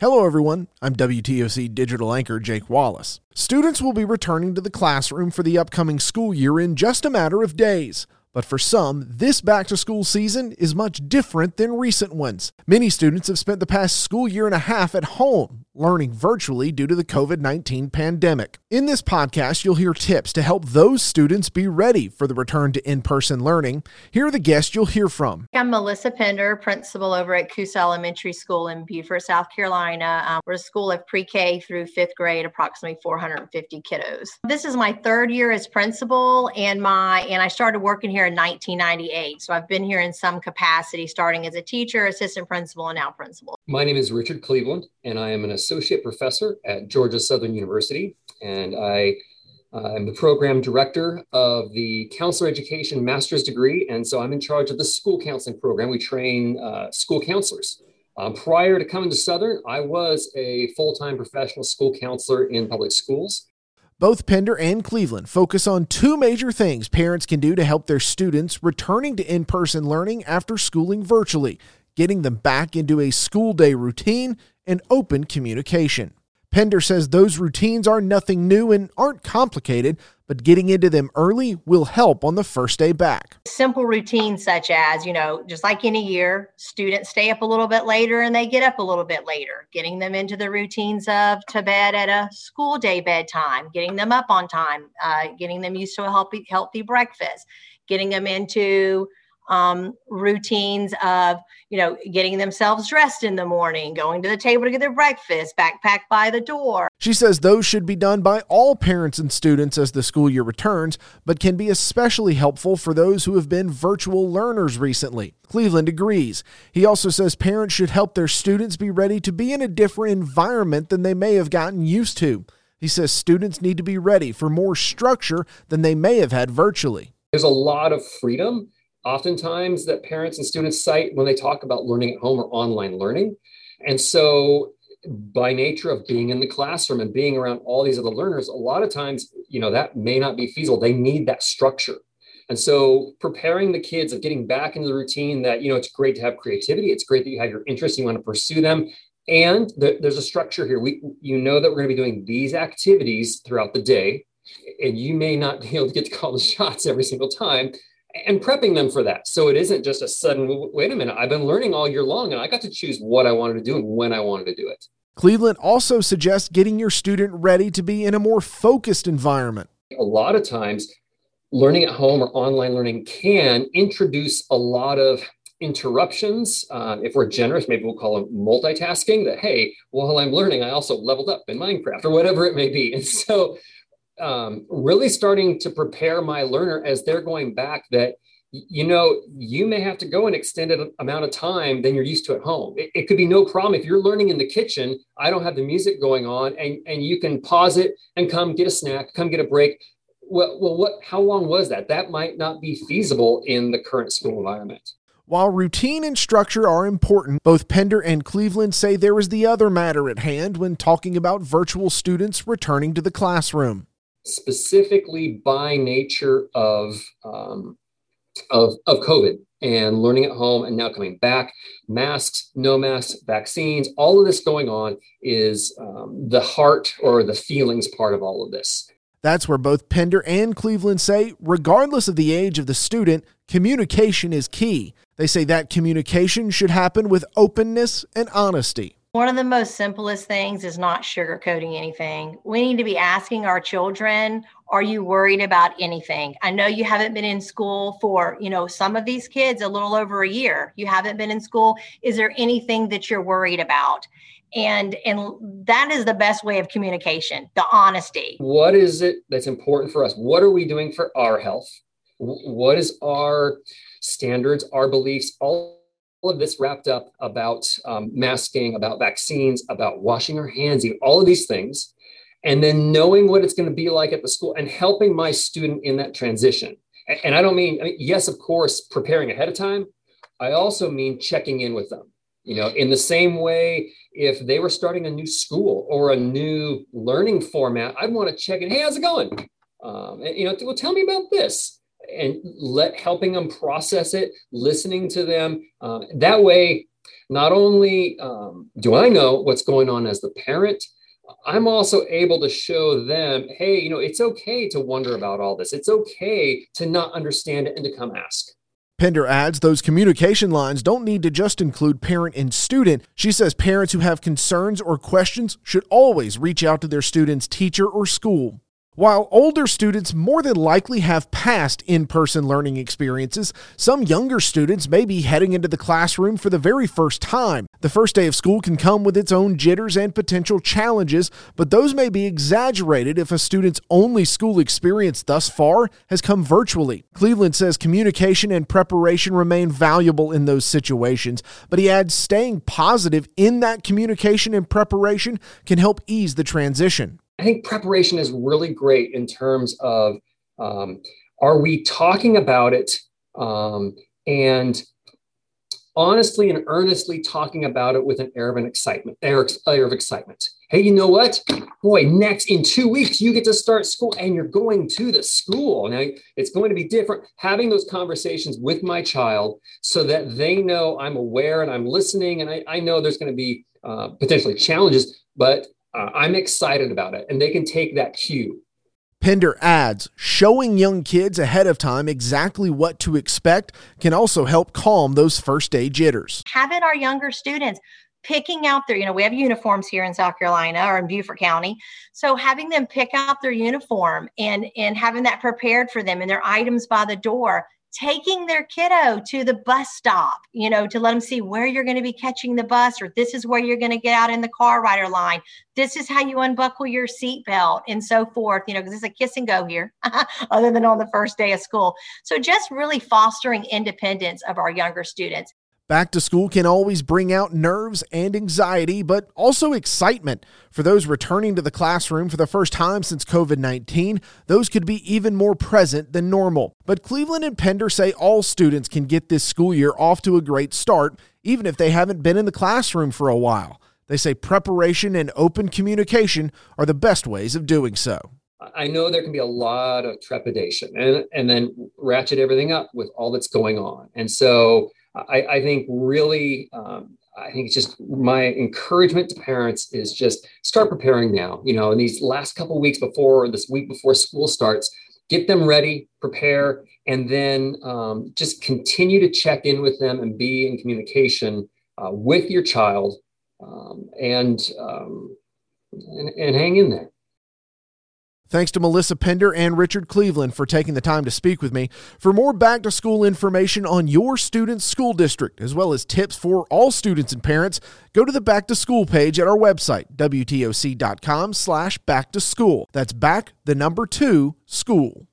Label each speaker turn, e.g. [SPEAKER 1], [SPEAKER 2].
[SPEAKER 1] Hello, everyone. I'm WTOC digital anchor Jake Wallace. Students will be returning to the classroom for the upcoming school year in just a matter of days. But for some, this back to school season is much different than recent ones. Many students have spent the past school year and a half at home, learning virtually due to the COVID 19 pandemic. In this podcast, you'll hear tips to help those students be ready for the return to in person learning. Here are the guests you'll hear from.
[SPEAKER 2] I'm Melissa Pender, principal over at Coosa Elementary School in Beaufort, South Carolina. Um, we're a school of pre K through fifth grade, approximately 450 kiddos. This is my third year as principal, and my and I started working here in 1998. So I've been here in some capacity, starting as a teacher, assistant principal, and now principal.
[SPEAKER 3] My name is Richard Cleveland, and I am an associate professor at Georgia Southern University. And I am the program director of the counselor education master's degree. And so I'm in charge of the school counseling program. We train uh, school counselors. Um, prior to coming to Southern, I was a full time professional school counselor in public schools.
[SPEAKER 1] Both Pender and Cleveland focus on two major things parents can do to help their students returning to in person learning after schooling virtually getting them back into a school day routine and open communication. Pender says those routines are nothing new and aren't complicated, but getting into them early will help on the first day back.
[SPEAKER 2] Simple routines such as, you know, just like any year, students stay up a little bit later and they get up a little bit later, getting them into the routines of to bed at a school day bedtime, getting them up on time, uh, getting them used to a healthy, healthy breakfast, getting them into um, routines of you know getting themselves dressed in the morning going to the table to get their breakfast backpack by the door.
[SPEAKER 1] She says those should be done by all parents and students as the school year returns but can be especially helpful for those who have been virtual learners recently. Cleveland agrees. He also says parents should help their students be ready to be in a different environment than they may have gotten used to. He says students need to be ready for more structure than they may have had virtually.
[SPEAKER 3] There's a lot of freedom oftentimes that parents and students cite when they talk about learning at home or online learning. And so by nature of being in the classroom and being around all these other learners, a lot of times, you know, that may not be feasible. They need that structure. And so preparing the kids of getting back into the routine that, you know, it's great to have creativity. It's great that you have your interests, you want to pursue them. And th- there's a structure here. We, you know, that we're going to be doing these activities throughout the day, and you may not be able to get to call the shots every single time and prepping them for that. So it isn't just a sudden, wait a minute, I've been learning all year long and I got to choose what I wanted to do and when I wanted to do it.
[SPEAKER 1] Cleveland also suggests getting your student ready to be in a more focused environment.
[SPEAKER 3] A lot of times, learning at home or online learning can introduce a lot of interruptions. Uh, if we're generous, maybe we'll call them multitasking that, hey, while I'm learning, I also leveled up in Minecraft or whatever it may be. And so um, really starting to prepare my learner as they're going back that you know you may have to go an extended amount of time than you're used to at home. It, it, could be no problem. If you're learning in the kitchen i don't have the music going on and and you can pause it and come get a snack come get a break. Well, well what how long was that? That might not be feasible in the current school environment.
[SPEAKER 1] While routine and structure are important, both Pender and Cleveland say there is the other matter at hand when talking about virtual students returning to the classroom
[SPEAKER 3] specifically by nature of, um, of, of COVID and learning at home and now coming back, masks, no masks, vaccines, all of this going on is um, the heart or the feelings part of all of this.
[SPEAKER 1] That's where both Pender and Cleveland say, regardless of the age of the student, communication is key. They say that communication should happen with openness and honesty.
[SPEAKER 2] One of the most simplest things is not sugarcoating anything. We need to be asking our children, are you worried about anything? I know you haven't been in school for, you know, some of these kids a little over a year. You haven't been in school. Is there anything that you're worried about? And and that is the best way of communication, the honesty.
[SPEAKER 3] What is it that's important for us? What are we doing for our health? What is our standards, our beliefs, all all of this wrapped up about um, masking, about vaccines, about washing our hands, all of these things, and then knowing what it's going to be like at the school and helping my student in that transition. And, and I don't mean, I mean, yes, of course, preparing ahead of time. I also mean checking in with them. You know, in the same way, if they were starting a new school or a new learning format, I'd want to check in. Hey, how's it going? Um, and, you know, well, tell me about this and let helping them process it, listening to them. Um, that way, not only um, do I know what's going on as the parent, I'm also able to show them, hey, you know, it's okay to wonder about all this. It's okay to not understand it and to come ask.
[SPEAKER 1] Pender adds those communication lines don't need to just include parent and student. She says parents who have concerns or questions should always reach out to their student's teacher or school. While older students more than likely have past in person learning experiences, some younger students may be heading into the classroom for the very first time. The first day of school can come with its own jitters and potential challenges, but those may be exaggerated if a student's only school experience thus far has come virtually. Cleveland says communication and preparation remain valuable in those situations, but he adds staying positive in that communication and preparation can help ease the transition.
[SPEAKER 3] I think preparation is really great in terms of um, are we talking about it um, and honestly and earnestly talking about it with an air of an excitement, air, air of excitement. Hey, you know what? Boy, next in two weeks you get to start school and you're going to the school. Now it's going to be different. Having those conversations with my child so that they know I'm aware and I'm listening, and I, I know there's going to be uh, potentially challenges, but uh, I'm excited about it, and they can take that cue.
[SPEAKER 1] Pender adds, showing young kids ahead of time exactly what to expect can also help calm those first day jitters.
[SPEAKER 2] Having our younger students picking out their, you know, we have uniforms here in South Carolina or in Beaufort County. So having them pick out their uniform and and having that prepared for them and their items by the door taking their kiddo to the bus stop, you know, to let them see where you're going to be catching the bus, or this is where you're going to get out in the car rider line. This is how you unbuckle your seatbelt and so forth, you know, because it's a kiss and go here, other than on the first day of school. So just really fostering independence of our younger students.
[SPEAKER 1] Back to school can always bring out nerves and anxiety, but also excitement. For those returning to the classroom for the first time since COVID 19, those could be even more present than normal. But Cleveland and Pender say all students can get this school year off to a great start, even if they haven't been in the classroom for a while. They say preparation and open communication are the best ways of doing so.
[SPEAKER 3] I know there can be a lot of trepidation and, and then ratchet everything up with all that's going on. And so I, I think really, um, I think it's just my encouragement to parents is just start preparing now. You know, in these last couple weeks before this week before school starts, get them ready, prepare, and then um, just continue to check in with them and be in communication uh, with your child, um, and, um, and and hang in there.
[SPEAKER 1] Thanks to Melissa Pender and Richard Cleveland for taking the time to speak with me. For more back to school information on your student's school district, as well as tips for all students and parents, go to the back to school page at our website, WTOC.com slash back to school. That's back the number two school.